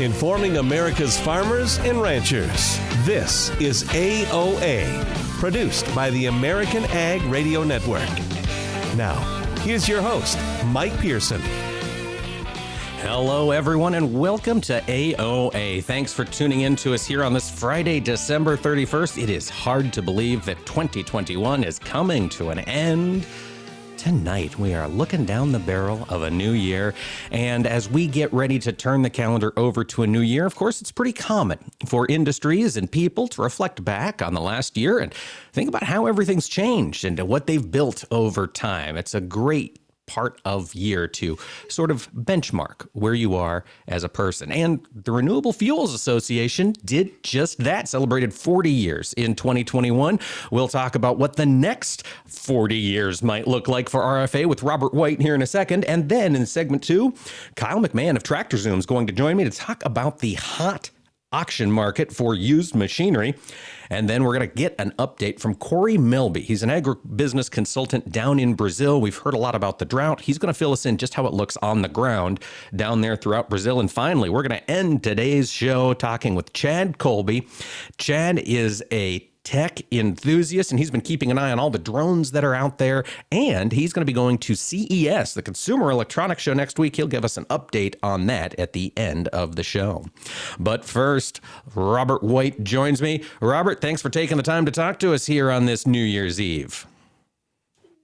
informing America's farmers and ranchers. This is AOA, produced by the American Ag Radio Network. Now, here's your host, Mike Pearson. Hello, everyone, and welcome to AOA. Thanks for tuning in to us here on this Friday, December 31st. It is hard to believe that 2021 is coming to an end. Tonight, we are looking down the barrel of a new year. And as we get ready to turn the calendar over to a new year, of course, it's pretty common for industries and people to reflect back on the last year and think about how everything's changed and what they've built over time. It's a great part of year to sort of benchmark where you are as a person. And the Renewable Fuels Association did just that, celebrated 40 years in 2021. We'll talk about what the next 40 years might look like for RFA with Robert White here in a second. And then in segment two, Kyle McMahon of Tractor Zoom is going to join me to talk about the hot auction market for used machinery. And then we're going to get an update from Kory Melby. He's an agribusiness consultant down in Brazil. We've heard a lot about the drought. He's going to fill us in just how it looks on the ground down there throughout Brazil. And finally, we're going to end today's show talking with Chad Colby. Chad is a tech enthusiast, and he's been keeping an eye on all the drones that are out there. And he's going to be going to CES, the Consumer Electronics Show, next week. He'll give us an update on that at the end of the show. But first, Robert White joins me. Robert, thanks for taking the time to talk to us here on this New Year's Eve.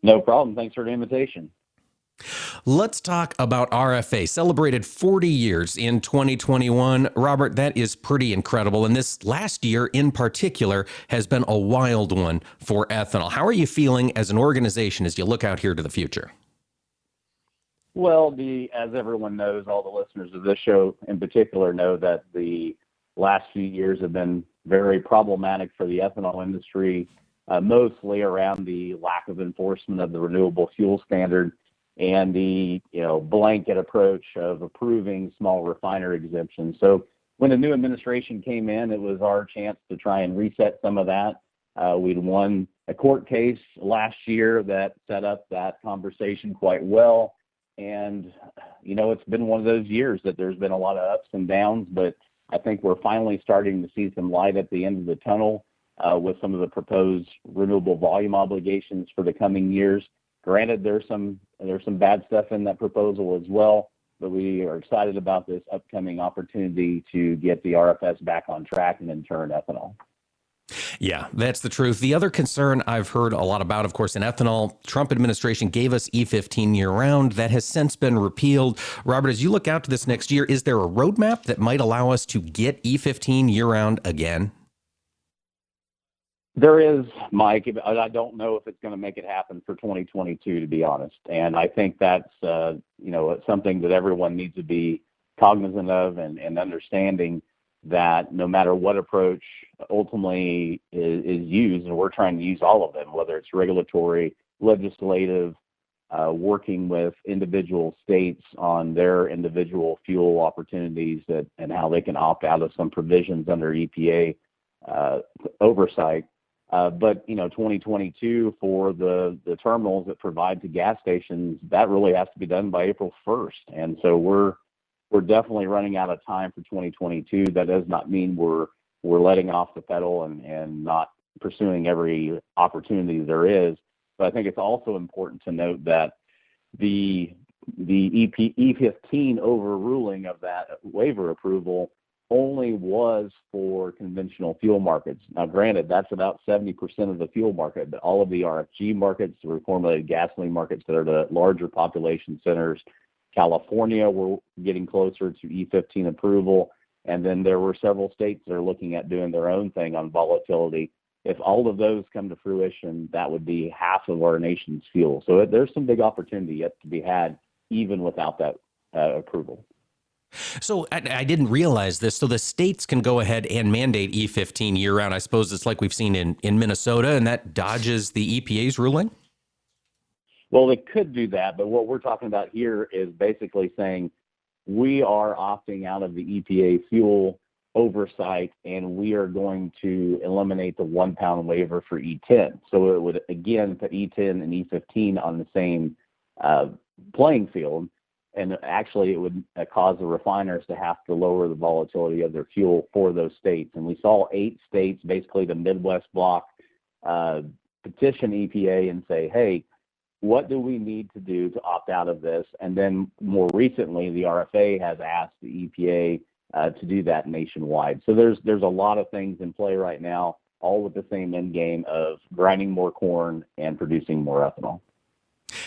No problem. Thanks for the invitation. Let's talk about RFA. Celebrated 40 years in 2021. Robert, that is pretty incredible. And this last year in particular has been a wild one for ethanol. How are you feeling as an organization as you look out here to the future? Well, the as everyone knows, all the listeners of this show in particular know that the last few years have been very problematic for the ethanol industry, uh, mostly around the lack of enforcement of the renewable fuel standard and the you know blanket approach of approving small refiner exemptions. So when the new administration came in, it was our chance to try and reset some of that. Uh, we'd won a court case last year that set up that conversation quite well. And, you know, it's been one of those years that there's been a lot of ups and downs, but I think we're finally starting to see some light at the end of the tunnel uh, with some of the proposed renewable volume obligations for the coming years. Granted, there's some there's some bad stuff in that proposal as well, but we are excited about this upcoming opportunity to get the RFS back on track and in turn ethanol. Yeah, that's the truth. The other concern I've heard a lot about, of course, in ethanol, Trump administration gave us E15 year round. That has since been repealed. Robert, as you look out to this next year, is there a roadmap that might allow us to get E15 year round again? There is, Mike. and I don't know if it's going to make it happen for 2022, to be honest. And I think that's, uh, you know, something that everyone needs to be cognizant of and, and understanding that no matter what approach ultimately is, is, used, and we're trying to use all of them, whether it's regulatory, legislative, uh, working with individual states on their individual fuel opportunities that, and how they can opt out of some provisions under EPA uh, oversight. Uh, but you know, 2022 for the terminals that provide to gas stations, that really has to be done by April 1st. And so we're definitely running out of time for 2022. That does not mean we're letting off the pedal and not pursuing every opportunity there is. But I think it's also important to note that the the EP, E15 overruling of that waiver approval only was for conventional fuel markets. Now, granted, that's about 70% of the fuel market, but all of the RFG markets, the reformulated gasoline markets that are the larger population centers, California, we're getting closer to E15 approval. And then there were several states that are looking at doing their own thing on volatility. If all of those come to fruition, that would be half of our nation's fuel. So there's some big opportunity yet to be had, even without that uh, approval. So I, I, didn't realize this. So the states can go ahead and mandate E15 year round. I suppose it's like we've seen in, in Minnesota, and that dodges the EPA's ruling? Well, they could do that, but what we're talking about here is basically saying we are opting out of the EPA fuel oversight and we are going to eliminate the one pound waiver for E10. So it would again put E10 and E15 on the same uh, playing field and actually it would uh, cause the refiners to have to lower the volatility of their fuel for those states. And we saw eight states, basically the Midwest block, uh, petition EPA and say, hey, what do we need to do to opt out of this? And then more recently, the RFA has asked the EPA uh, to do that nationwide. So there's there's a lot of things in play right now, all with the same end game of grinding more corn and producing more ethanol.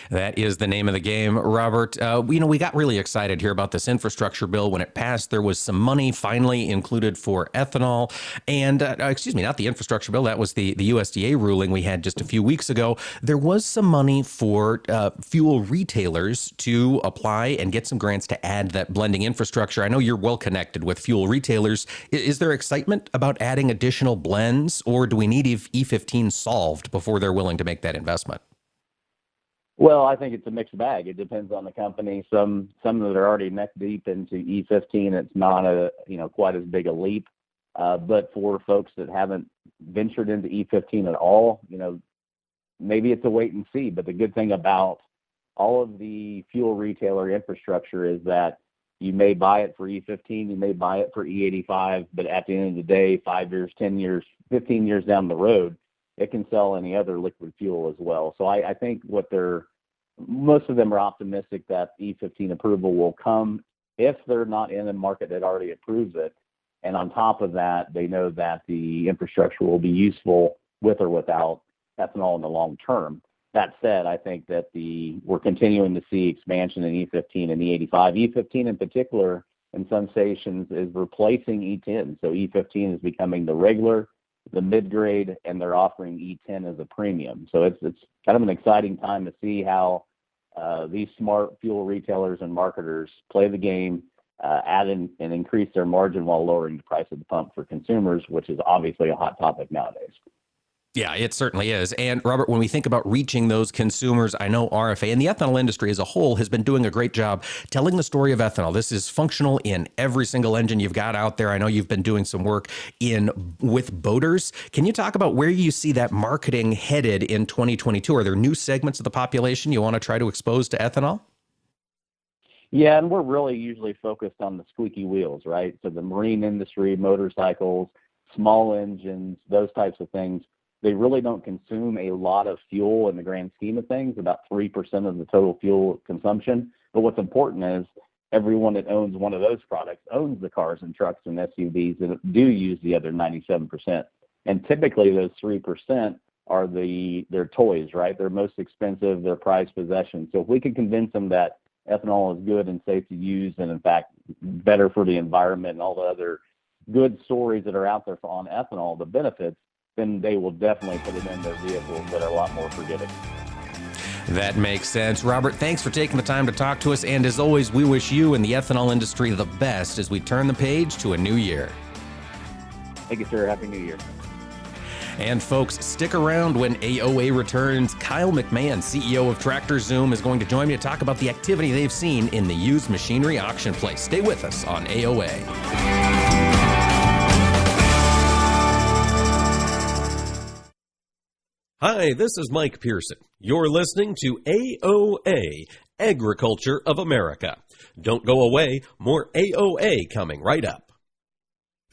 That is the name of the game, Robert. Uh, you know, we got really excited here about this infrastructure bill when it passed. There was some money finally included for ethanol, and uh, uh excuse me, not the infrastructure bill. That was the the USDA ruling we had just a few weeks ago. There was some money for uh, fuel retailers to apply and get some grants to add that blending infrastructure. I know you're well connected with fuel retailers. Is, is there excitement about adding additional blends, or do we need E15 solved before they're willing to make that investment? Well, I think it's a mixed bag. It depends on the company. Some some that are already neck deep into E15, it's not a you know quite as big a leap. Uh, but for folks that haven't ventured into E15 at all, you know, maybe it's a wait and see. But the good thing about all of the fuel retailer infrastructure is that you may buy it for E15, you may buy it for E85, but at the end of the day, five years, 10 years, 15 years down the road, it can sell any other liquid fuel as well. So I, I think what they're most of them are optimistic that E15 approval will come if they're not in a market that already approves it. And on top of that, they know that the infrastructure will be useful with or without ethanol in the long term. That said, I think that the we're continuing to see expansion in E15 and E85. E15 in particular, in some stations, is replacing E10. So E15 is becoming the regular the mid-grade, and they're offering E10 as a premium. So it's it's kind of an exciting time to see how uh, these smart fuel retailers and marketers play the game, uh, add in, and increase their margin while lowering the price of the pump for consumers, which is obviously a hot topic nowadays. Yeah, it certainly is. And Robert, when we think about reaching those consumers, I know RFA and the ethanol industry as a whole has been doing a great job telling the story of ethanol. This is functional in every single engine you've got out there. I know you've been doing some work in with boaters. Can you talk about where you see that marketing headed in 2022? Are there new segments of the population you want to try to expose to ethanol? Yeah, and we're really usually focused on the squeaky wheels, right? So the marine industry, motorcycles, small engines, those types of things they really don't consume a lot of fuel in the grand scheme of things, about 3% of the total fuel consumption. But what's important is everyone that owns one of those products owns the cars and trucks and SUVs that do use the other 97%. And typically those 3% are the their toys, right? They're most expensive, they're prized possessions. So if we can convince them that ethanol is good and safe to use and in fact better for the environment and all the other good stories that are out there on ethanol, the benefits, then they will definitely put it in their vehicles that are a lot more forgiving. That makes sense. Robert, thanks for taking the time to talk to us. And as always, we wish you and the ethanol industry the best as we turn the page to a new year. Thank you, sir. Happy New Year. And folks, stick around when AOA returns. Kyle McMahon, CEO of Tractor Zoom, is going to join me to talk about the activity they've seen in the used machinery auction place. Stay with us on AOA. Hi, this is Mike Pearson. You're listening to AOA, Agriculture of America. Don't go away, more AOA coming right up.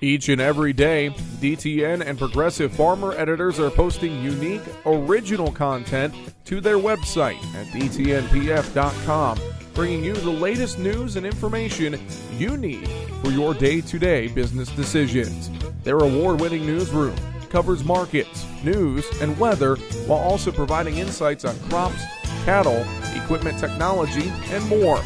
Each and every day, DTN and Progressive Farmer editors are posting unique, original content to their website at dtnpf.com, bringing you the latest news and information you need for your day to day business decisions. Their award winning newsroom covers markets, news, and weather while also providing insights on crops, cattle, equipment technology, and more.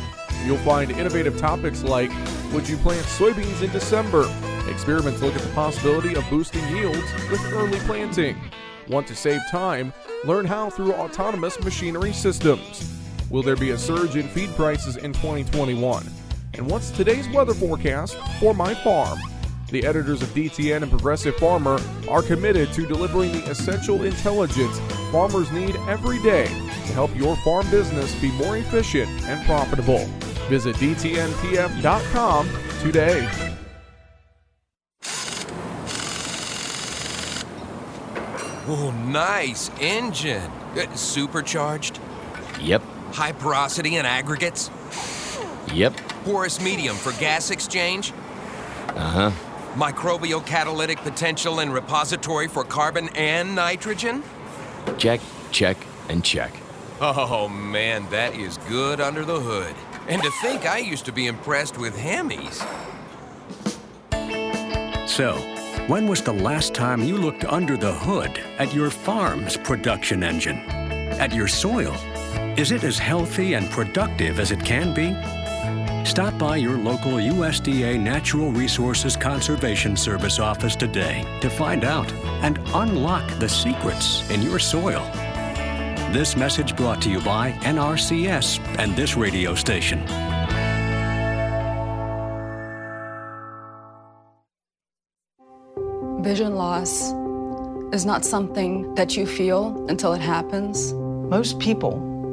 You'll find innovative topics like Would you plant soybeans in December? Experiments look at the possibility of boosting yields with early planting. Want to save time? Learn how through autonomous machinery systems. Will there be a surge in feed prices in 2021? And what's today's weather forecast for my farm? The editors of DTN and Progressive Farmer are committed to delivering the essential intelligence farmers need every day to help your farm business be more efficient and profitable. Visit DTNPF.com today. Oh, nice engine. Supercharged? Yep. High porosity and aggregates? Yep. Porous medium for gas exchange? Uh huh. Microbial catalytic potential and repository for carbon and nitrogen? Check, check, and check. Oh man, that is good under the hood. And to think I used to be impressed with Hemis. So, when was the last time you looked under the hood at your farm's production engine? At your soil? Is it as healthy and productive as it can be? Stop by your local USDA Natural Resources Conservation Service office today to find out and unlock the secrets in your soil. This message brought to you by NRCS and this radio station. Vision loss is not something that you feel until it happens. Most people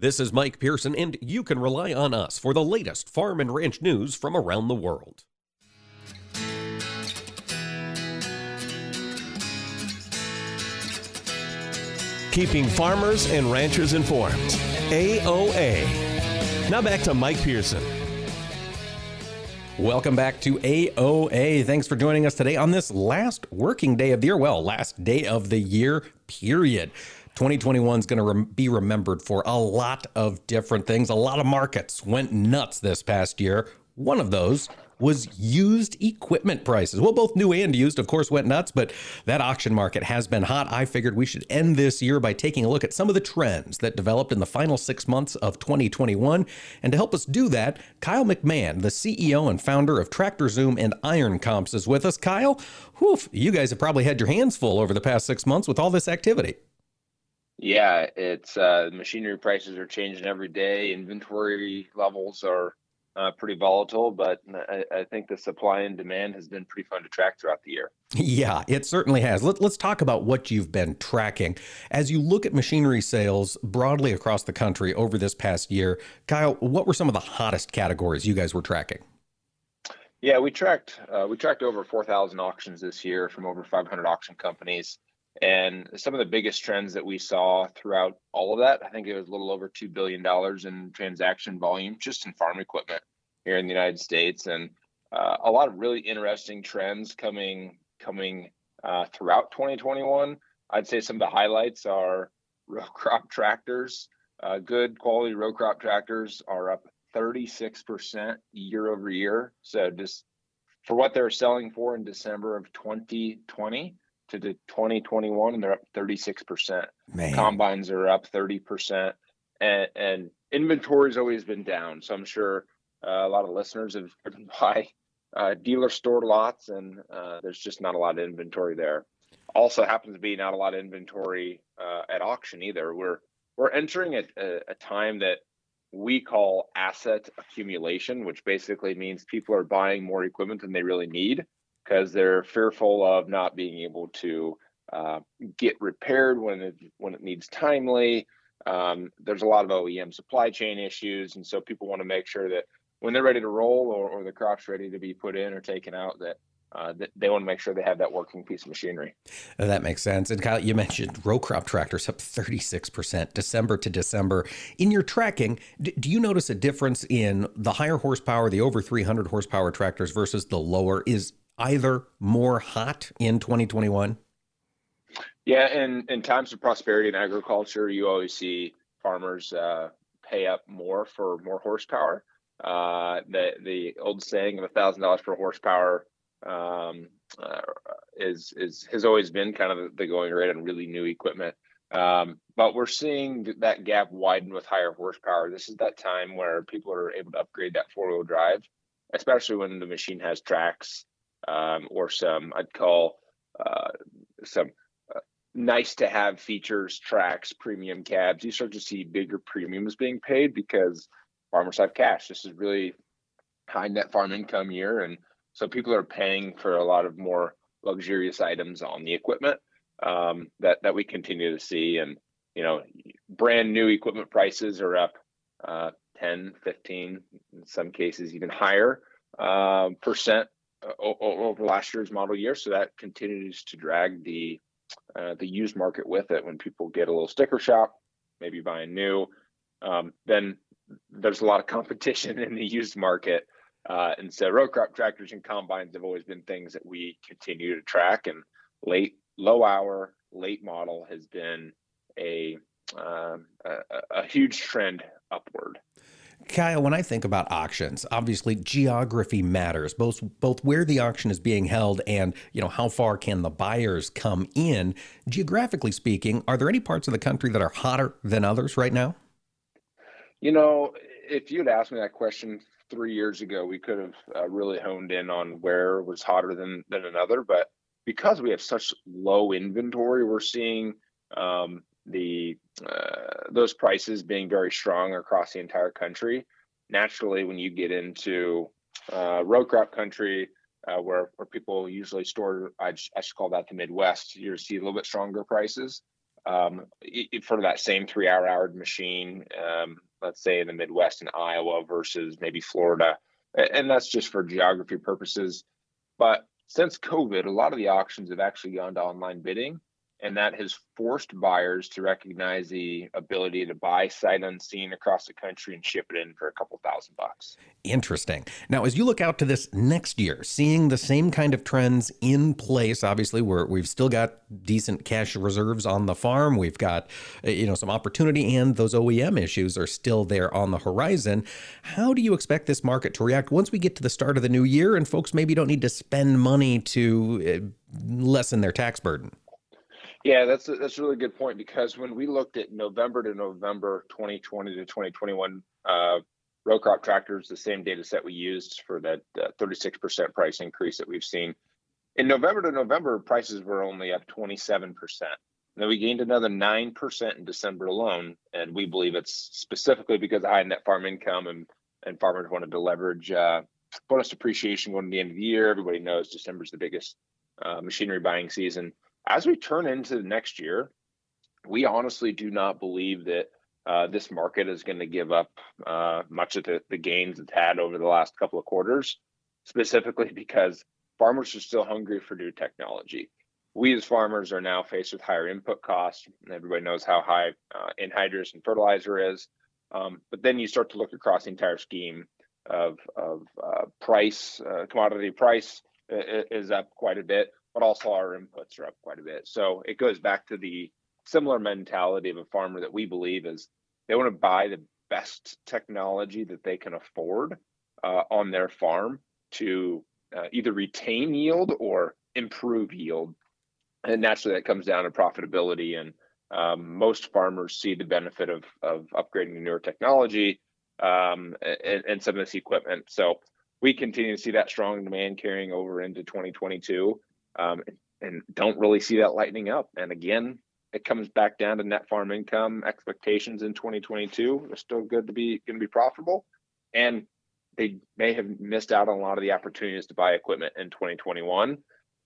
This is Mike Pearson, and you can rely on us for the latest farm and ranch news from around the world. Keeping farmers and ranchers informed. AOA. Now back to Mike Pearson. Welcome back to AOA. Thanks for joining us today on this last working day of the year. Well, last day of the year, period. 2021 is going to be remembered for a lot of different things. A lot of markets went nuts this past year. One of those was used equipment prices. Well, both new and used, of course, went nuts, but that auction market has been hot. I figured we should end this year by taking a look at some of the trends that developed in the final six months of 2021. And to help us do that, Kyle McMahon, the CEO and founder of Tractor Zoom and Iron Comps, is with us. Kyle, whew, you guys have probably had your hands full over the past six months with all this activity. Yeah, it's uh, machinery prices are changing every day. Inventory levels are uh, pretty volatile, but I, I, think the supply and demand has been pretty fun to track throughout the year. Yeah, it certainly has. Let, us talk about what you've been tracking. As you look at machinery sales broadly across the country over this past year, Kyle, what were some of the hottest categories you guys were tracking? Yeah, we tracked uh, we tracked over 4,000 auctions this year from over 500 auction companies. And some of the biggest trends that we saw throughout all of that, I think it was a little over $2 billion in transaction volume just in farm equipment here in the United States. And uh, a lot of really interesting trends coming coming uh, throughout 2021. I'd say some of the highlights are row crop tractors. Uh, good quality row crop tractors are up 36% year over year. So just for what they're selling for in December of 2020, to the 2021 and they're up 36%. Man. Combines are up 30%. And, and inventory's always been down. So I'm sure uh, a lot of listeners have driven by uh, dealer store lots and uh, there's just not a lot of inventory there. Also happens to be not a lot of inventory uh, at auction either. We're we're entering a, a, a time that we call asset accumulation, which basically means people are buying more equipment than they really need because they're fearful of not being able to uh, get repaired when it when it needs timely. Um, there's a lot of OEM supply chain issues, and so people want to make sure that when they're ready to roll or, or the crop's ready to be put in or taken out, that uh, they want to make sure they have that working piece of machinery. That makes sense. And Kyle, you mentioned row crop tractors up 36% December to December. In your tracking, do you notice a difference in the higher horsepower, the over 300 horsepower tractors versus the lower? Is either more hot in 2021? Yeah, in, in times of prosperity in agriculture, you always see farmers uh, pay up more for more horsepower. Uh, the the old saying of a thousand dollars per horsepower um, uh, is is has always been kind of the going rate on really new equipment. Um, but we're seeing that gap widen with higher horsepower. This is that time where people are able to upgrade that four wheel drive, especially when the machine has tracks um, or some I'd call uh, some uh, nice to have features, tracks, premium cabs. You start to see bigger premiums being paid because farmers have cash. This is really high net farm income year, and so people are paying for a lot of more luxurious items on the equipment um, that that we continue to see. And you know, brand new equipment prices are up uh, 10, 15, in some cases even higher uh, percent over last year's model year. So that continues to drag the uh, the used market with it. When people get a little sticker shop, maybe buying new, um, then there's a lot of competition in the used market. Uh, and so row crop tractors and combines have always been things that we continue to track. And late, low hour, late model has been a um, a, a huge trend upward. Kyle, when I think about auctions, obviously geography matters, both both where the auction is being held and you know how far can the buyers come in. Geographically speaking, are there any parts of the country that are hotter than others right now? You know, if you'd asked me that question three years ago, we could have uh, really honed in on where was hotter than than another. But because we have such low inventory, we're seeing um, the uh, those prices being very strong across the entire country. Naturally, when you get into uh, row crop country, uh, where where people usually store, I, I should call that the Midwest, you see a little bit stronger prices. Um, for that same three-hour hour machine, um, let's say in the Midwest in Iowa versus maybe Florida, and that's just for geography purposes. But since COVID, a lot of the auctions have actually gone to online bidding and that has forced buyers to recognize the ability to buy sight unseen across the country and ship it in for a couple thousand bucks. Interesting. Now, as you look out to this next year, seeing the same kind of trends in place, obviously, we're, we've still got decent cash reserves on the farm. We've got, uh, you know, some opportunity, and those OEM issues are still there on the horizon. How do you expect this market to react once we get to the start of the new year and folks maybe don't need to spend money to uh, lessen their tax burden? Yeah, that's a, that's a really good point because when we looked at November to November 2020 to 2021 uh, row crop tractors, the same data set we used for that uh, 36% price increase that we've seen. In November to November, prices were only up 27%. Then we gained another 9% in December alone. And we believe it's specifically because of high net farm income and, and farmers wanted to leverage uh, bonus depreciation going to the end of the year. Everybody knows December's the biggest uh, machinery buying season as we turn into the next year, we honestly do not believe that uh, this market is going to give up uh, much of the, the gains it's had over the last couple of quarters, specifically because farmers are still hungry for new technology. We as farmers are now faced with higher input costs. Everybody knows how high uh, anhydrous and fertilizer is. Um, but then you start to look across the entire scheme of, of uh, price, uh, commodity price is up quite a bit but also our inputs are up quite a bit. So it goes back to the similar mentality of a farmer that we believe is they want to buy the best technology that they can afford uh, on their farm to uh, either retain yield or improve yield. And naturally, that comes down to profitability. And um, most farmers see the benefit of, of upgrading to newer technology um, and, and some of this equipment. So we continue to see that strong demand carrying over into 2022 um, and don't really see that lightening up. And again, it comes back down to net farm income expectations in 2022. They're still good to be going to be profitable, and they may have missed out on a lot of the opportunities to buy equipment in 2021.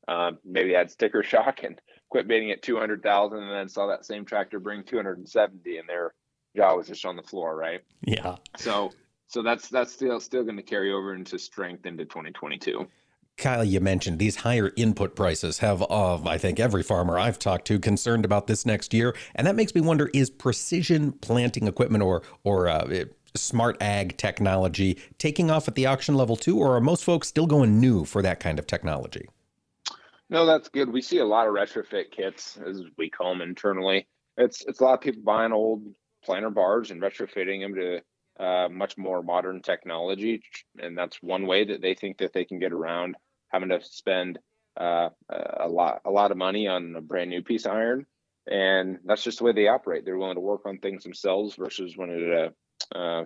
Um, maybe they had sticker shock and quit bidding at 200,000, and then saw that same tractor bring 270, and their jaw was just on the floor, right? Yeah. So, so that's that's still still going to carry over into strength into 2022. Kyle, you mentioned these higher input prices have, uh, I think, every farmer I've talked to concerned about this next year, and that makes me wonder: is precision planting equipment or or uh, smart ag technology taking off at the auction level too, or are most folks still going new for that kind of technology? No, that's good. We see a lot of retrofit kits, as we call them internally. It's it's a lot of people buying old planter bars and retrofitting them to uh, much more modern technology, and that's one way that they think that they can get around having to spend uh, a lot a lot of money on a brand new piece of iron, and that's just the way they operate. They're willing to work on things themselves versus wanting to uh,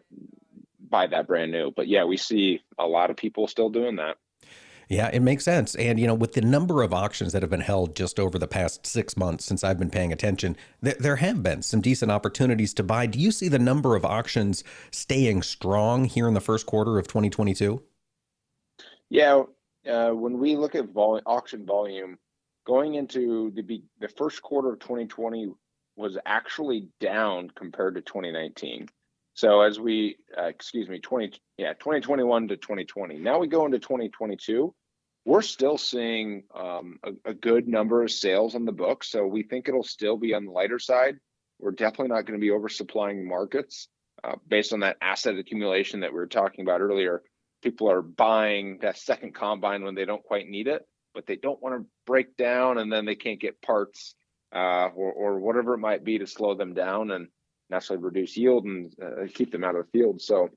buy that brand new. But yeah, we see a lot of people still doing that. Yeah, it makes sense. And, you know, with the number of auctions that have been held just over the past six months since I've been paying attention, th- there have been some decent opportunities to buy. Do you see the number of auctions staying strong here in the first quarter of 2022? Yeah, uh, when we look at vol- auction volume, going into the be- the first quarter of 2020 was actually down compared to 2019. So as we, uh, excuse me, 20, yeah, 2021 to 2020. Now we go into 2022. We're still seeing um, a, a, good number of sales on the book. So we think it'll still be on the lighter side. We're definitely not going to be oversupplying markets uh, based on that asset accumulation that we were talking about earlier. People are buying that second combine when they don't quite need it, but they don't want to break down and then they can't get parts uh, or, or whatever it might be to slow them down. And naturally reduce yield and uh, keep them out of the field. So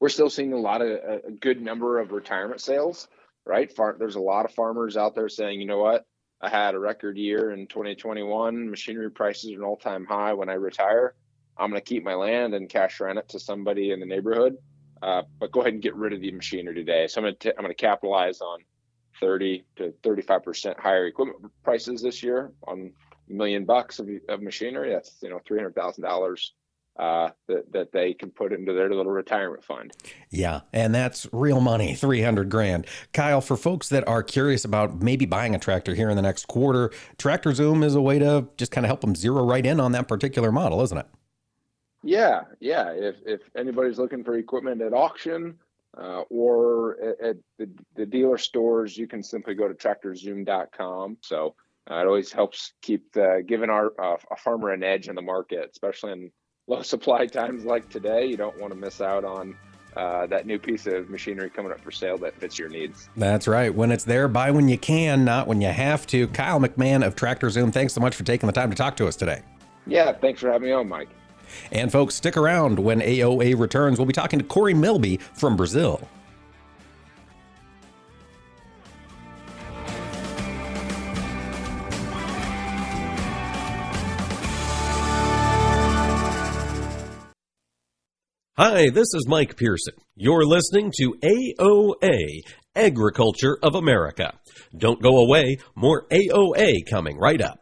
we're still seeing a lot of a good number of retirement sales, right? Far, there's a lot of farmers out there saying, you know what, I had a record year in 2021. Machinery prices are an all-time high. When I retire, I'm going to keep my land and cash rent it to somebody in the neighborhood. Uh, but go ahead and get rid of the machinery today. So I'm going to I'm going to capitalize on 30 to 35 percent higher equipment prices this year on a million bucks of, of machinery. That's you know three hundred thousand uh, dollars that that they can put into their little retirement fund. Yeah, and that's real money, three hundred grand. Kyle, for folks that are curious about maybe buying a tractor here in the next quarter, Tractor Zoom is a way to just kind of help them zero right in on that particular model, isn't it? Yeah, yeah. If if anybody's looking for equipment at auction. Uh, or at, at the, the dealer stores, you can simply go to tractorzoom.com. So uh, it always helps keep the, giving our uh, a farmer an edge in the market, especially in low supply times like today. You don't want to miss out on uh, that new piece of machinery coming up for sale that fits your needs. That's right. When it's there, buy when you can, not when you have to. Kyle McMahon of Tractor Zoom, thanks so much for taking the time to talk to us today. Yeah, thanks for having me on, Mike. And folks, stick around when AOA returns. We'll be talking to Kory Melby from Brazil. Hi, this is Mike Pearson. You're listening to AOA, Agriculture of America. Don't go away, more AOA coming right up.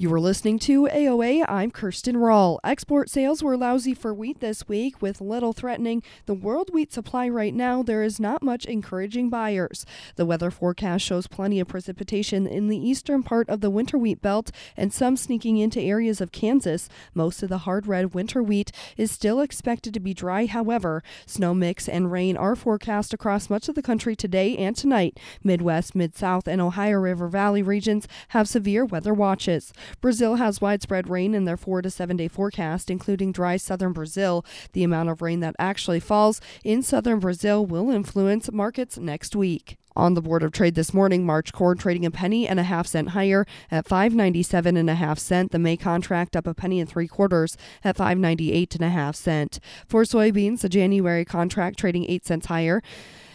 You are listening to AOA. I'm Kirsten Rahl. Export sales were lousy for wheat this week, with little threatening the world wheat supply right now. There is not much encouraging buyers. The weather forecast shows plenty of precipitation in the eastern part of the winter wheat belt and some sneaking into areas of Kansas. Most of the hard red winter wheat is still expected to be dry, however. Snow mix and rain are forecast across much of the country today and tonight. Midwest, Mid South, and Ohio River Valley regions have severe weather watches. Brazil has widespread rain in their four to seven day forecast, including dry southern Brazil. The amount of rain that actually falls in southern Brazil will influence markets next week. On the Board of Trade this morning, March corn trading a penny and a half cent higher at 597 and a half cent. The May contract up a penny and three quarters at 598 and a half cent. For soybeans, the January contract trading eight cents higher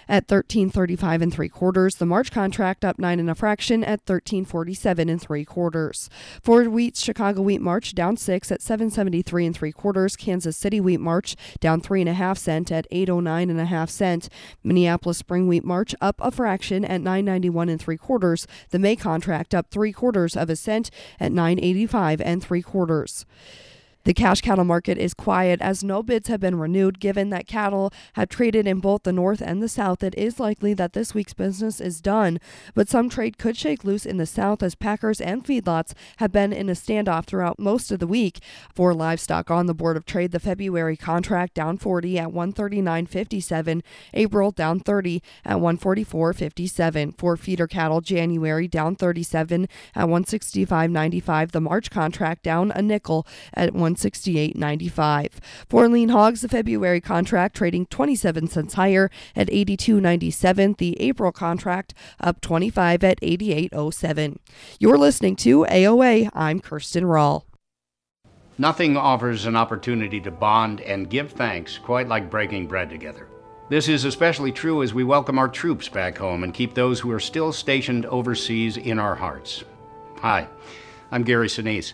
at 1335 and three quarters. The March contract up nine and a fraction at 1347 and three quarters. Ford wheat Chicago wheat March down six at 773 and three quarters. Kansas City wheat March down three and a half cent at 809 and a half cent. Minneapolis spring wheat March up a fraction at 991 and three quarters. The May contract up three quarters of a cent at 985 and three quarters. The cash cattle market is quiet as no bids have been renewed. Given that cattle have traded in both the north and the south, it is likely that this week's business is done. But some trade could shake loose in the south as packers and feedlots have been in a standoff throughout most of the week. For livestock on the Board of Trade, the February contract down 40 at 139.57, April down 30 at 144.57. For feeder cattle, January down 37 at 165.95. The March contract down a nickel at 1 168.95. For lean hogs, the February contract trading 27 cents higher at 82.97. The April contract up 25 at 88.07. You're listening to AOA. I'm Kirsten Rahl. Nothing offers an opportunity to bond and give thanks quite like breaking bread together. This is especially true as we welcome our troops back home and keep those who are still stationed overseas in our hearts. Hi, I'm Gary Sinise.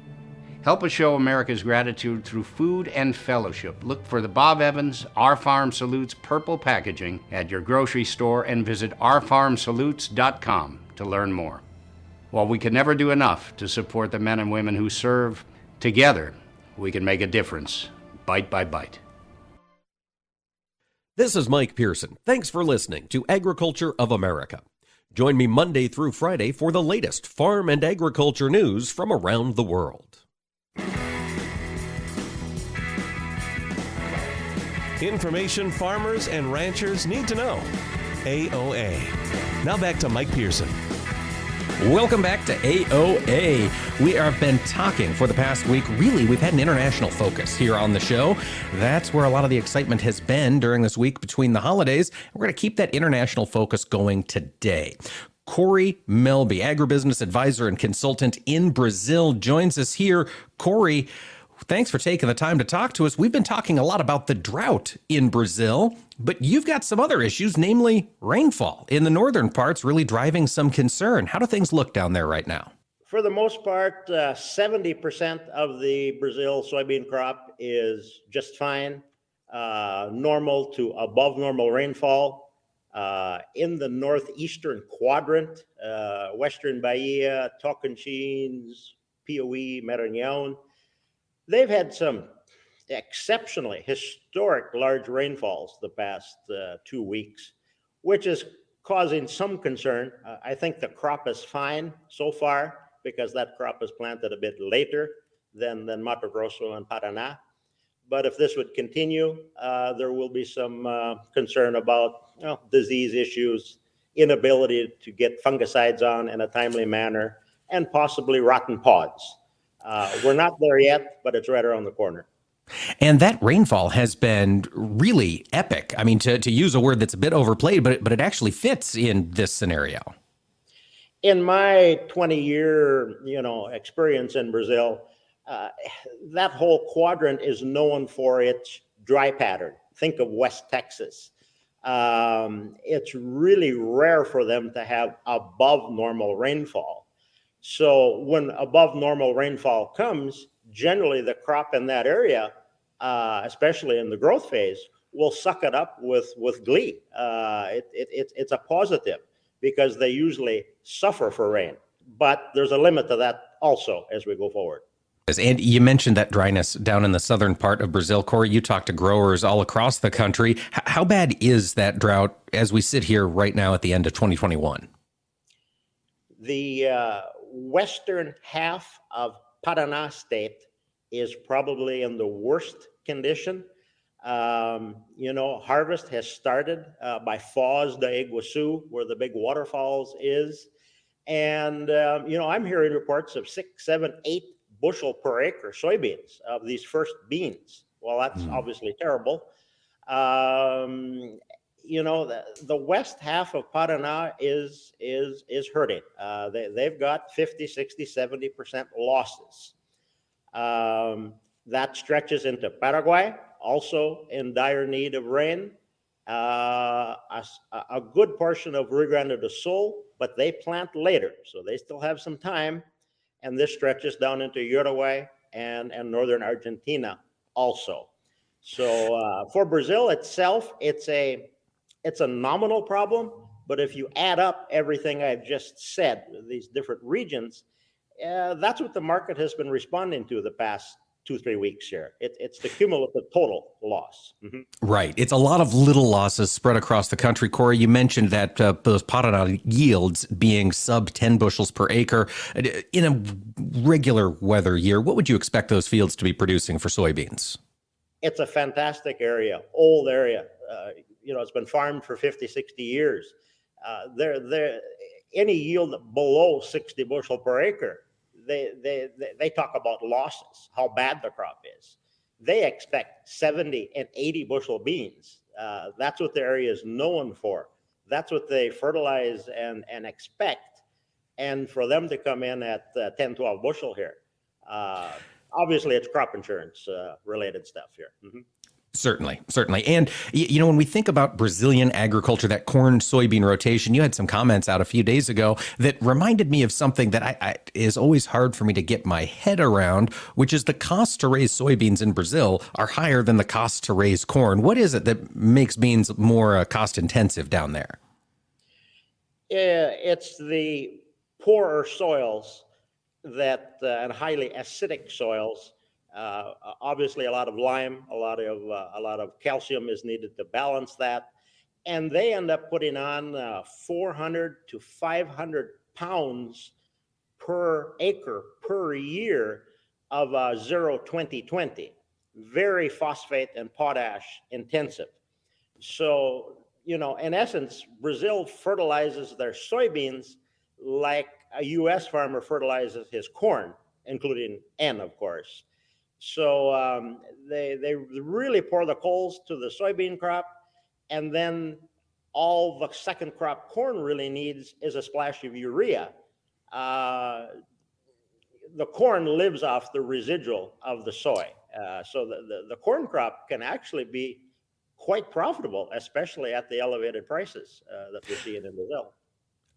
Help us show America's gratitude through food and fellowship. Look for the Bob Evans Our Farm Salutes purple packaging at your grocery store and visit ourfarmsalutes.com to learn more. While we can never do enough to support the men and women who serve, together we can make a difference, bite by bite. This is Mike Pearson. Thanks for listening to Agriculture of America. Join me Monday through Friday for the latest farm and agriculture news from around the world. Information farmers and ranchers need to know. AOA. Now back to Mike Pearson. Welcome back to AOA. We have been talking for the past week. Really, we've had an international focus here on the show. That's where a lot of the excitement has been during this week between the holidays. We're going to keep that international focus going today. Kory Melby, agribusiness advisor and consultant in Brazil, joins us here. Kory, thanks for taking the time to talk to us. We've been talking a lot about the drought in Brazil, but you've got some other issues, namely rainfall in the northern parts, really driving some concern. How do things look down there right now? For the most part, uh, 70% of the Brazil soybean crop is just fine, uh, normal to above normal rainfall. Uh, in the northeastern quadrant, uh, Western Bahia, Tocantins, Piauí, Maranhão, they've had some exceptionally historic large rainfalls the past uh, two weeks, which is causing some concern. Uh, I think the crop is fine so far because that crop is planted a bit later than, than Mato Grosso and Paraná. But if this would continue, uh, there will be some uh, concern about you know, disease issues, inability to get fungicides on in a timely manner, and possibly rotten pods. Uh, we're not there yet, but it's right around the corner. And that rainfall has been really epic. I mean, to, to use a word that's a bit overplayed, but it, but it actually fits in this scenario. In my 20 year, you know, experience in Brazil, uh, that whole quadrant is known for its dry pattern. Think of West Texas. Um, it's really rare for them to have above normal rainfall. So when above normal rainfall comes, generally the crop in that area, uh, especially in the growth phase, will suck it up with with glee. Uh, it, it, it, it's a positive because they usually suffer for rain, but there's a limit to that also as we go forward. And you mentioned that dryness down in the southern part of Brazil. Kory, you talk to growers all across the country. How bad is that drought as we sit here right now at the end of 2021? The uh, western half of Paraná state is probably in the worst condition. Um, you know, harvest has started uh, by Foz do Iguaçu, where the big waterfalls is. And, um, you know, I'm hearing reports of six, seven, eight bushel per acre soybeans of these first beans. Well, that's mm. obviously terrible. Um, you know, the, the west half of Paraná is is is hurting. Uh, they, they've got 50, 60, 70% losses. Um, that stretches into Paraguay, also in dire need of rain. Uh, a, a, good portion of Rio Grande do Sul, but they plant later, so they still have some time. And this stretches down into Uruguay and, and northern Argentina also. So uh, for Brazil itself, it's a it's a nominal problem, but if you add up everything I've just said, these different regions, uh, that's what the market has been responding to the past two three weeks here. It, it's the cumulative total loss. Mm-hmm. Right. It's a lot of little losses spread across the country. Kory, you mentioned that uh, those Paraná yields being sub 10 bushels per acre. Uh, in a regular weather year, what would you expect those fields to be producing for soybeans? It's a fantastic area, old area. Uh, you know, it's been farmed for 50, 60 years. Uh, there, there, any yield below 60 bushel per acre, they, they, they talk about losses, how bad the crop is. They expect 70 and 80 bushel beans. Uh, that's what the area is known for. That's what they fertilize and, and expect. And for them to come in at uh, 10, 12 bushel here, uh, obviously it's crop insurance uh, related stuff here. Mm-hmm. Certainly, certainly. And, you know, when we think about Brazilian agriculture, that corn soybean rotation, you had some comments out a few days ago that reminded me of something that I, I, is always hard for me to get my head around, which is the cost to raise soybeans in Brazil are higher than the cost to raise corn. What is it that makes beans more uh, cost intensive down there? Yeah, it's the poorer soils that uh, and highly acidic soils uh, obviously, a lot of lime, a lot of uh, a lot of calcium is needed to balance that, and they end up putting on uh, 400 to 500 pounds per acre per year of uh, zero 2020, very phosphate and potash intensive. So you know, in essence, Brazil fertilizes their soybeans like a U.S. farmer fertilizes his corn, including N, of course. So um, they they really pour the coals to the soybean crop, and then all the second crop corn really needs is a splash of urea. Uh, the corn lives off the residual of the soy, uh, so the, the, the corn crop can actually be quite profitable, especially at the elevated prices uh, that we're seeing in Brazil.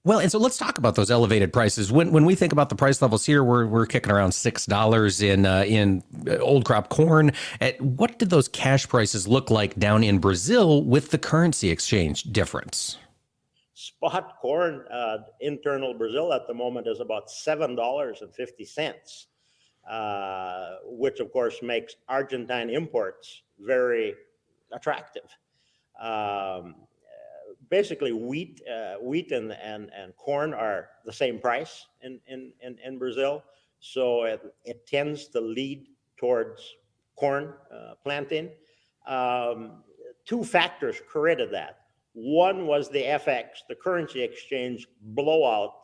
Well, and so let's talk about those elevated prices. When when we think about the price levels here, we're we're kicking around six dollars in uh, in uh, old crop corn. At, what did those cash prices look like down in Brazil with the currency exchange difference? Spot corn, uh, internal Brazil at the moment is about seven dollars and fifty cents, uh, which of course makes Argentine imports very attractive. Um, basically wheat, uh, wheat and, and, and corn are the same price in, in, in, in Brazil. So it, it, tends to lead towards corn uh, planting. Um, two factors created that. One was the FX, the currency exchange blowout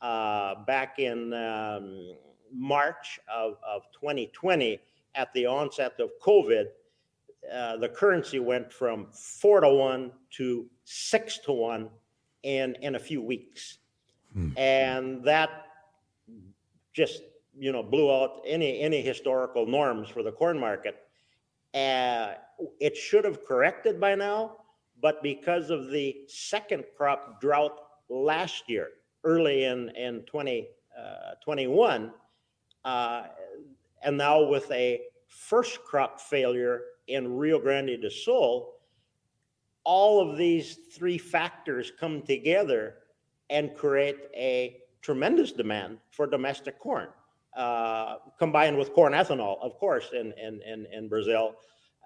uh, back in um, March of, of 2020 at the onset of COVID uh, the currency went from four to one to six to one in in a few weeks, hmm. and that just you know blew out any any historical norms for the corn market. Uh, it should have corrected by now, but because of the second crop drought last year, early in in 2021, uh, uh, and now with a first crop failure in Rio Grande do Sul, all of these three factors come together and create a tremendous demand for domestic corn, uh, combined with corn ethanol, of course, in, in, in, in Brazil.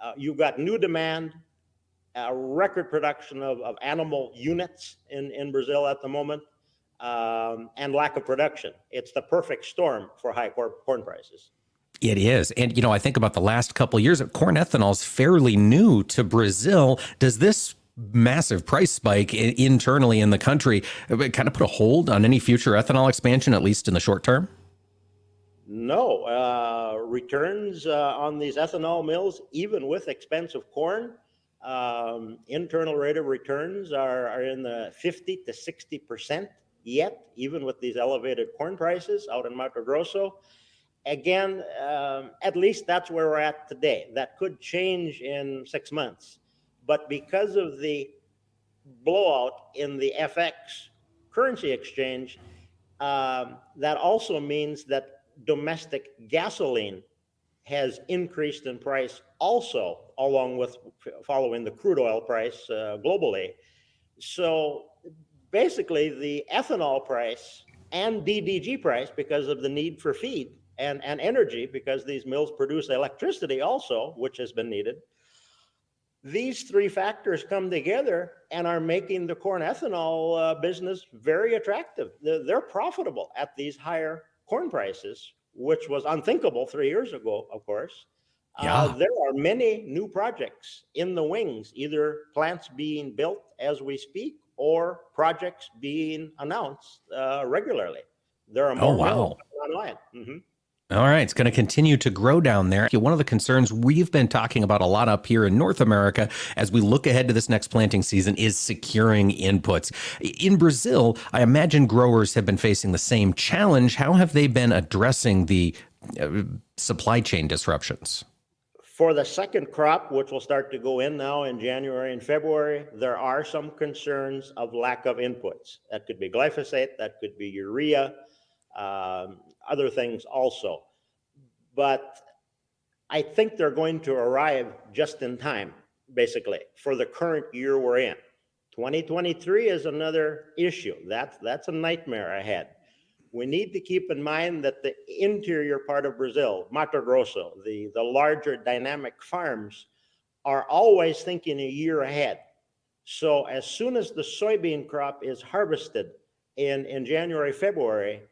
Uh, you've got new demand, a record production of, of animal units in, in Brazil at the moment, um, and lack of production. It's the perfect storm for high corn prices. It is. And, you know, I think about the last couple years, of corn ethanol is fairly new to Brazil. Does this massive price spike internally in the country kind of put a hold on any future ethanol expansion, at least in the short term? No. Uh, returns uh, on these ethanol mills, even with expensive corn, um, internal rate of returns are, are in the 50 to 60 percent yet, even with these elevated corn prices out in Mato Grosso. Again, um, at least that's where we're at today. That could change in six months. But because of the blowout in the FX currency exchange, um, that also means that domestic gasoline has increased in price also, along with following the crude oil price uh, globally. So basically, the ethanol price and DDG price, because of the need for feed and, and energy, because these mills produce electricity also, which has been needed, these three factors come together and are making the corn ethanol uh, business very attractive. They're, they're, profitable at these higher corn prices, which was unthinkable three years ago, of course. Uh, yeah. Uh, there are many new projects in the wings, either plants being built as we speak or projects being announced uh, regularly. There are more oh, wow. online. Mm-hmm. All right, it's going to continue to grow down there. One of the concerns we've been talking about a lot up here in North America as we look ahead to this next planting season is securing inputs. In Brazil, I imagine growers have been facing the same challenge. How have they been addressing the uh, supply chain disruptions? For the second crop, which will start to go in now in January and February, there are some concerns of lack of inputs. That could be glyphosate, that could be urea, um, other things also. But I think they're going to arrive just in time, basically, for the current year we're in. 2023 is another issue. That's, that's a nightmare ahead. We need to keep in mind that the interior part of Brazil, Mato Grosso, the, the larger dynamic farms, are always thinking a year ahead. So as soon as the soybean crop is harvested in, in January, February,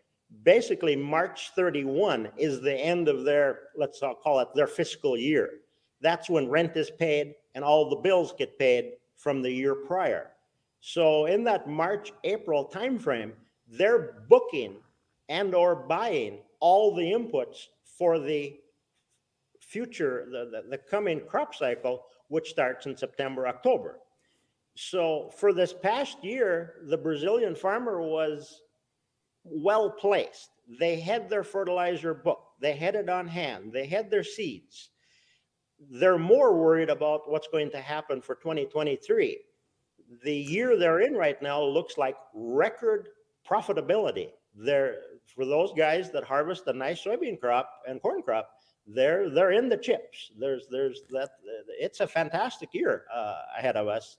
basically March 31 is the end of their, let's call it their fiscal year. That's when rent is paid and all the bills get paid from the year prior. So in that March April timeframe, they're booking and or buying all the inputs for the future, the, the, the coming crop cycle, which starts in September, October. So for this past year, the Brazilian farmer was well placed. They had their fertilizer book, they had it on hand, they had their seeds. They're more worried about what's going to happen for 2023. The year they're in right now looks like record profitability. They're for those guys that harvest a nice soybean crop and corn crop, they're they're in the chips. There's there's that it's a fantastic year uh, ahead of us,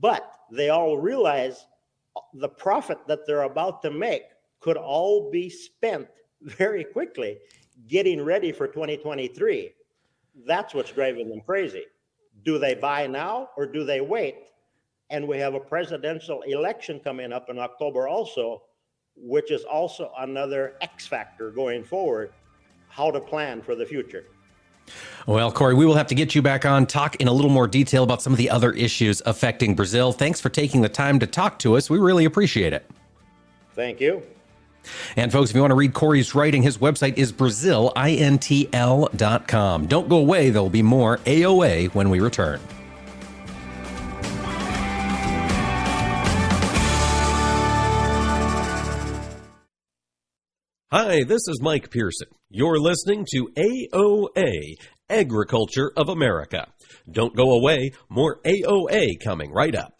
but they all realize the profit that they're about to make could all be spent very quickly getting ready for 2023. That's what's driving them crazy. Do they buy now or do they wait? And we have a presidential election coming up in October also, which is also another X factor going forward how to plan for the future. Well, Kory, we will have to get you back on, talk in a little more detail about some of the other issues affecting Brazil. Thanks for taking the time to talk to us. We really appreciate it. Thank you. And folks, if you want to read Kory's writing, his website is brazilintl.com. Don't go away, there will be more AOA when we return. Hi, this is Mike Pearson. You're listening to AOA, Agriculture of America. Don't go away, more AOA coming right up.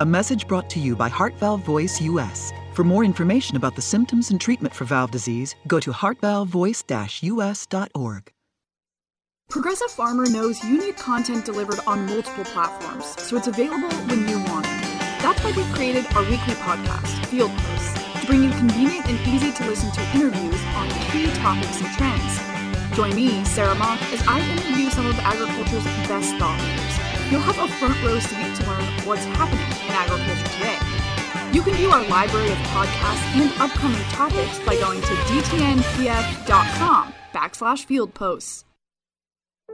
A message brought to you by Heart Valve Voice US. For more information about the symptoms and treatment for valve disease, go to heartvalvevoice-us.org. Progressive Farmer knows you need content delivered on multiple platforms, so it's available when you want it. That's why we've created our weekly podcast, Field Posts, to bring you convenient and easy to listen to interviews on key topics and trends. Join me, Sarah Mock, as I interview some of agriculture's best thought. You'll have a front row seat to learn what's happening in agriculture today. You can view our library of podcasts and upcoming topics by going to dtnpf.com backslash field posts.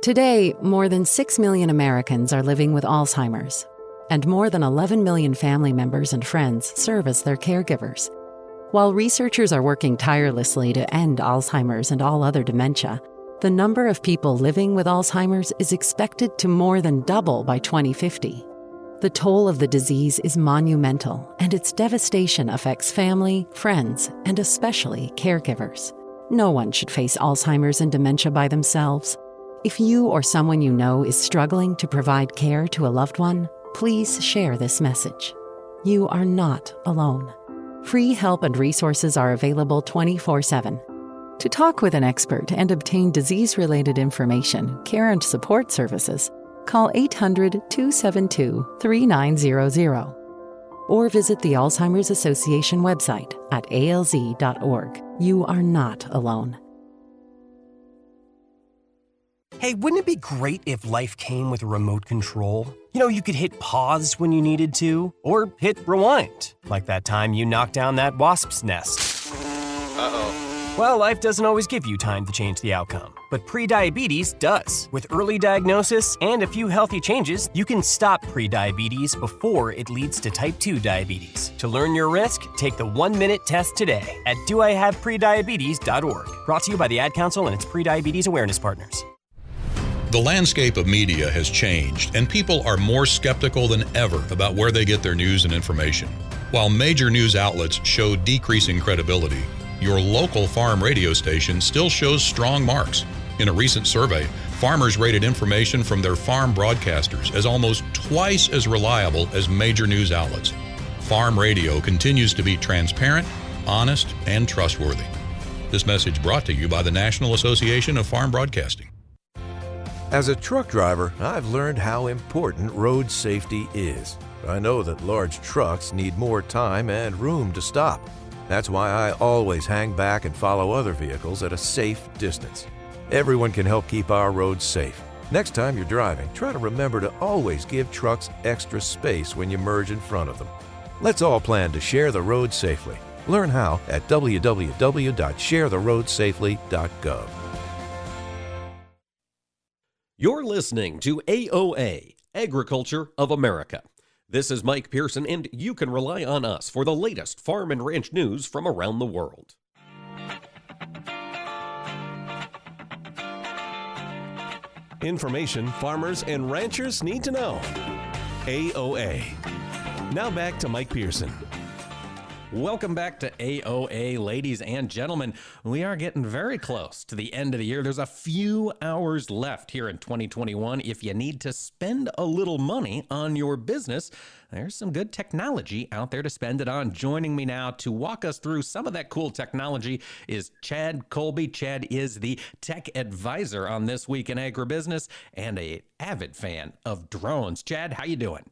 Today, more than 6 million Americans are living with Alzheimer's, and more than 11 million family members and friends serve as their caregivers. While researchers are working tirelessly to end Alzheimer's and all other dementia, the number of people living with Alzheimer's is expected to more than double by 2050. The toll of the disease is monumental, and its devastation affects family, friends, and especially caregivers. No one should face Alzheimer's and dementia by themselves. If you or someone you know is struggling to provide care to a loved one, please share this message. You are not alone. Free help and resources are available 24 7. To talk with an expert and obtain disease related information, care and support services, call 800 272 3900 or visit the Alzheimer's Association website at alz.org. You are not alone. Hey, wouldn't it be great if life came with a remote control? You know, you could hit pause when you needed to, or hit rewind, like that time you knocked down that wasp's nest. Uh oh. Well, life doesn't always give you time to change the outcome, but prediabetes does. With early diagnosis and a few healthy changes, you can stop prediabetes before it leads to type 2 diabetes. To learn your risk, take the one minute test today at doihaveprediabetes.org. Brought to you by the Ad Council and its prediabetes awareness partners. The landscape of media has changed, and people are more skeptical than ever about where they get their news and information. While major news outlets show decreasing credibility, your local farm radio station still shows strong marks. In a recent survey, farmers rated information from their farm broadcasters as almost twice as reliable as major news outlets. Farm radio continues to be transparent, honest, and trustworthy. This message brought to you by the National Association of Farm Broadcasting. As a truck driver, I've learned how important road safety is. I know that large trucks need more time and room to stop. That's why I always hang back and follow other vehicles at a safe distance. Everyone can help keep our roads safe. Next time you're driving, try to remember to always give trucks extra space when you merge in front of them. Let's all plan to share the road safely. Learn how at www.sharetheroadsafely.gov. You're listening to AOA, Agriculture of America. This is Mike Pearson, and you can rely on us for the latest farm and ranch news from around the world. Information farmers and ranchers need to know. AOA. Now back to Mike Pearson. Welcome back to AOA, ladies and gentlemen. We are getting very close to the end of the year. There's a few hours left here in 2021. If you need to spend a little money on your business, there's some good technology out there to spend it on. Joining me now to walk us through some of that cool technology is Chad Colby. Chad is the tech advisor on This Week in Agribusiness and a avid fan of drones. Chad, how you doing?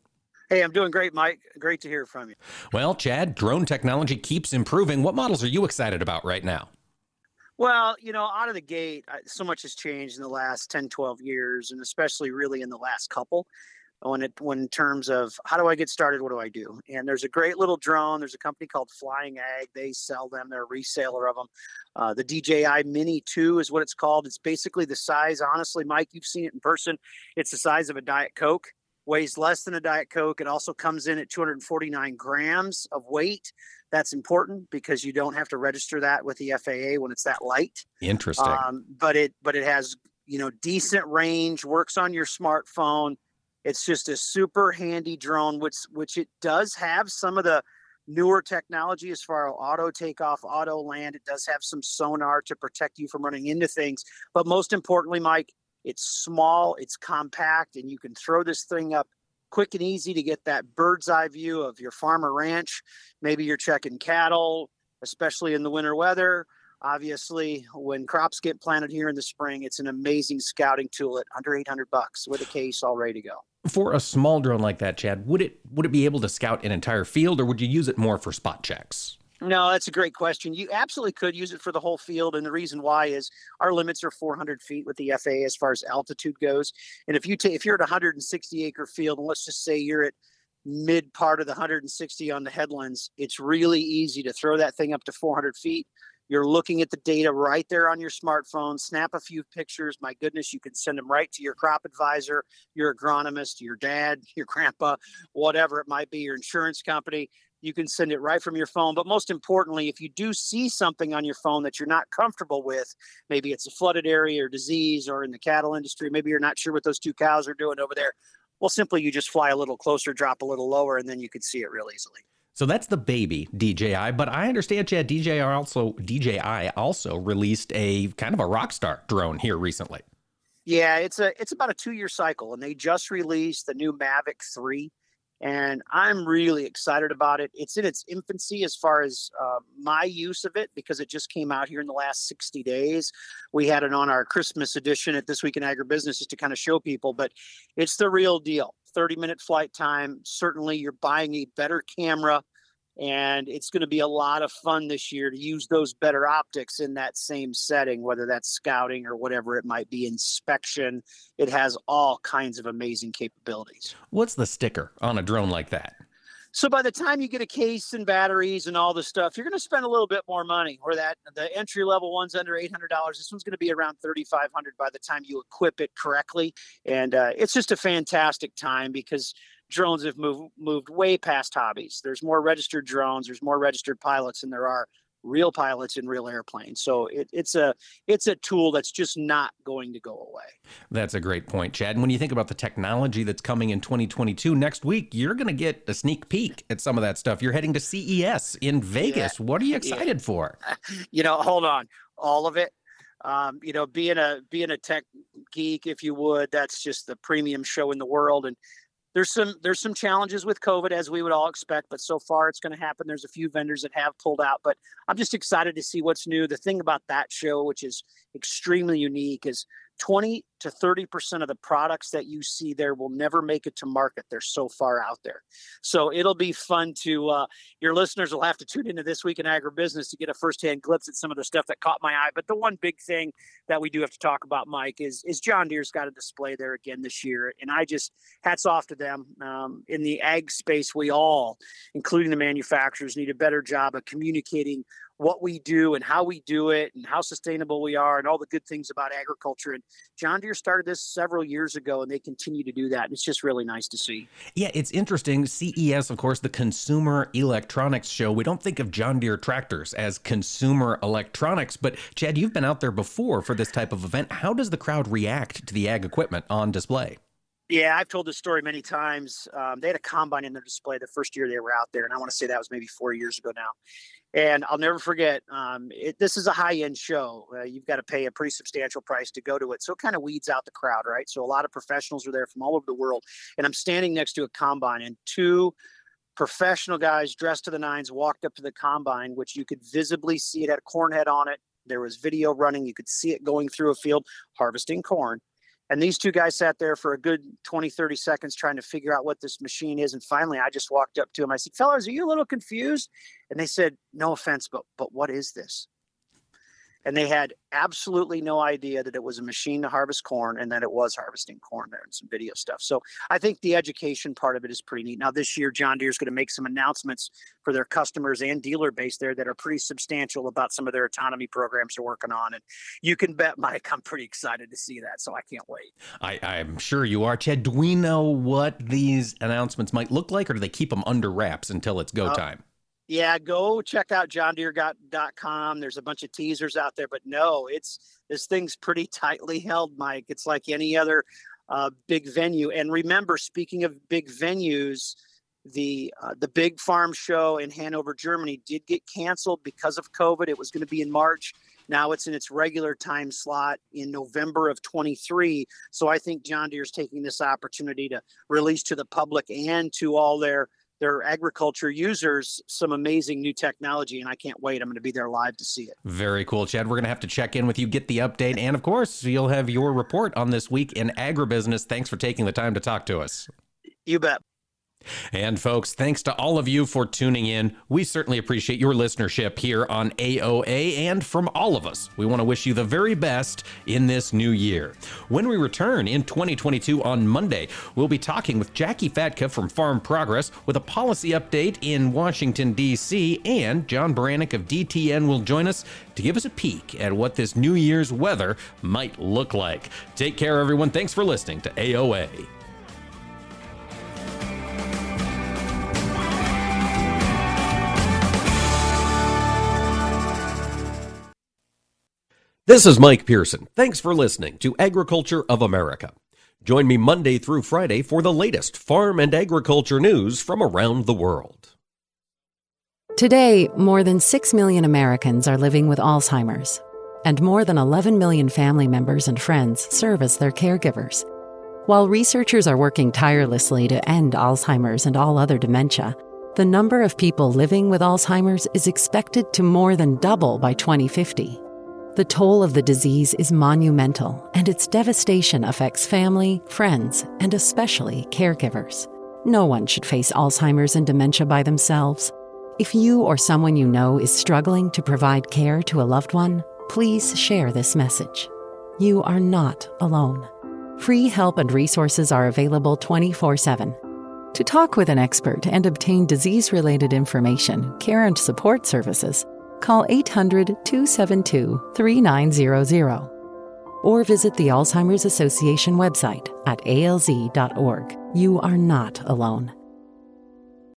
Hey, I'm doing great, Mike. Great to hear from you. Well, Chad, drone technology keeps improving. What models are you excited about right now? Well, you know, out of the gate, so much has changed in the last 10, 12 years, and especially really in the last couple. When it when in terms of how do I get started, what do I do? And there's a great little drone. There's a company called Flying Ag. They sell them. They're a reseller of them. Uh, the DJI Mini 2 is what it's called. It's basically the size. Honestly, Mike, you've seen it in person. It's the size of a Diet Coke weighs less than a Diet Coke. It also comes in at 249 grams of weight. That's important because you don't have to register that with the FAA when it's that light. Interesting. Um, but it but it has you know decent range, works on your smartphone. It's just a super handy drone, which which it does have some of the newer technology as far as auto takeoff, auto land. It does have some sonar to protect you from running into things. But most importantly, Mike, it's small, it's compact, and you can throw this thing up quick and easy to get that bird's eye view of your farm or ranch. Maybe you're checking cattle, especially in the winter weather. Obviously, when crops get planted here in the spring, it's an amazing scouting tool at under 800 bucks with a case all ready to go. For a small drone like that, Chad, would it would it be able to scout an entire field, or would you use it more for spot checks? No, that's a great question. You absolutely could use it for the whole field, and the reason why is our limits are 400 feet with the FAA as far as altitude goes. And if you take if you're at a 160 acre field, and let's just say you're at mid part of the 160 on the headlands, it's really easy to throw that thing up to 400 feet. You're looking at the data right there on your smartphone. Snap a few pictures. My goodness, you can send them right to your crop advisor, your agronomist, your dad, your grandpa, whatever it might be, your insurance company you can send it right from your phone. But most importantly, if you do see something on your phone that you're not comfortable with, maybe it's a flooded area or disease or in the cattle industry, maybe you're not sure what those two cows are doing over there. Well, simply you just fly a little closer, drop a little lower, and then you can see it real easily. So that's the baby DJI, but I understand Chad DJI also DJI also released a kind of a rock star drone here recently. Yeah, it's a it's about a two year cycle, and they just released the new Mavic three and I'm really excited about it. It's in its infancy as far as uh, my use of it because it just came out here in the last 60 days. We had it on our Christmas edition at This Week in Agribusiness just to kind of show people, but it's the real deal. 30 minute flight time. Certainly, you're buying a better camera and it's going to be a lot of fun this year to use those better optics in that same setting whether that's scouting or whatever it might be inspection. It has all kinds of amazing capabilities. What's the sticker on a drone like that? So by the time you get a case and batteries and all the stuff you're going to spend a little bit more money where that the entry level one's under $800 this one's going to be around 3500 by the time you equip it correctly. And uh, it's just a fantastic time because drones have moved moved way past hobbies. There's more registered drones. There's more registered pilots than there are real pilots in real airplanes. So it, it's a it's a tool that's just not going to go away. That's a great point, Chad. And when you think about the technology that's coming in 2022, next week you're going to get a sneak peek at some of that stuff. You're heading to CES in Vegas. Yeah. What are you excited yeah. for? You know, hold on, all of it. Um, you know, being a being a tech geek, if you would, that's just the premium show in the world, and there's some there's some challenges with COVID as we would all expect, but so far it's going to happen. There's a few vendors that have pulled out, but I'm just excited to see what's new. The thing about that show, which is extremely unique, is 20 to 30% of the products that you see there will never make it to market. They're so far out there. So it'll be fun to, uh, your listeners will have to tune into This Week in Agribusiness to get a firsthand glimpse at some of the stuff that caught my eye. But the one big thing that we do have to talk about, Mike, is, is John Deere's got a display there again this year. And I just, hats off to them. Um, in the ag space, we all, including the manufacturers, need a better job of communicating what we do and how we do it and how sustainable we are and all the good things about agriculture. And John Deere started this several years ago and they continue to do that. And it's just really nice to see. Yeah, it's interesting. CES, of course, the Consumer Electronics Show. We don't think of John Deere tractors as consumer electronics, but Chad, you've been out there before for this type of event. How does the crowd react to the ag equipment on display? Yeah, I've told this story many times. Um, they had a combine in their display the first year they were out there, and I want to say that was maybe four years ago now. And I'll never forget. Um, it, this is a high-end show. Uh, you've got to pay a pretty substantial price to go to it, so it kind of weeds out the crowd, right? So a lot of professionals are there from all over the world, and I'm standing next to a combine, and two professional guys dressed to the nines walked up to the combine, which you could visibly see it had a corn head on it. There was video running. You could see it going through a field harvesting corn. And these two guys sat there for a good 20, 30 seconds trying to figure out what this machine is. And finally, I just walked up to them. I said, Fellas, are you a little confused? And they said, No offense, but but what is this? And they had absolutely no idea that it was a machine to harvest corn and that it was harvesting corn there and some video stuff. So I think the education part of it is pretty neat. Now this year, John Deere is going to make some announcements for their customers and dealer base there that are pretty substantial about some of their autonomy programs they're working on. And you can bet, Mike, I'm pretty excited to see that. So I can't wait. I, I'm sure you are, Chad. Do we know what these announcements might look like, or do they keep them under wraps until it's go uh, time? Yeah, go check out johndeere.com. There's a bunch of teasers out there, but no, it's this thing's pretty tightly held, Mike. It's like any other uh, big venue. And remember, speaking of big venues, the uh, the big farm show in Hanover, Germany, did get canceled because of COVID. It was going to be in March. Now it's in its regular time slot in November of 23. So I think John Deere's taking this opportunity to release to the public and to all their their agriculture users some amazing new technology and i can't wait. I'm going to be there live to see it. Very cool chad. We're going to have to check in with you get the update and of course you'll have your report on this week in agribusiness. Thanks for taking the time to talk to us. You bet and folks, thanks to all of you for tuning in. We certainly appreciate your listenership here on AOA and from all of us. We want to wish you the very best in this new year. When we return in 2022 on Monday, we'll be talking with Jacqui Fatka from Farm Progress with a policy update in Washington, D.C., and John Baranick of DTN will join us to give us a peek at what this New Year's weather might look like. Take care, everyone. Thanks for listening to AOA. This is Mike Pearson. Thanks for listening to Agriculture of America. Join me Monday through Friday for the latest farm and agriculture news from around the world. Today, more than 6 million Americans are living with Alzheimer's, and more than 11 million family members and friends serve as their caregivers. While researchers are working tirelessly to end Alzheimer's and all other dementia, the number of people living with Alzheimer's is expected to more than double by 2050. The toll of the disease is monumental, and its devastation affects family, friends, and especially caregivers. No one should face Alzheimer's and dementia by themselves. If you or someone you know is struggling to provide care to a loved one, please share this message. You are not alone. Free help and resources are available 24 7. To talk with an expert and obtain disease related information, care, and support services, call 800 272 3900 or visit the Alzheimer's Association website at alz.org. You are not alone.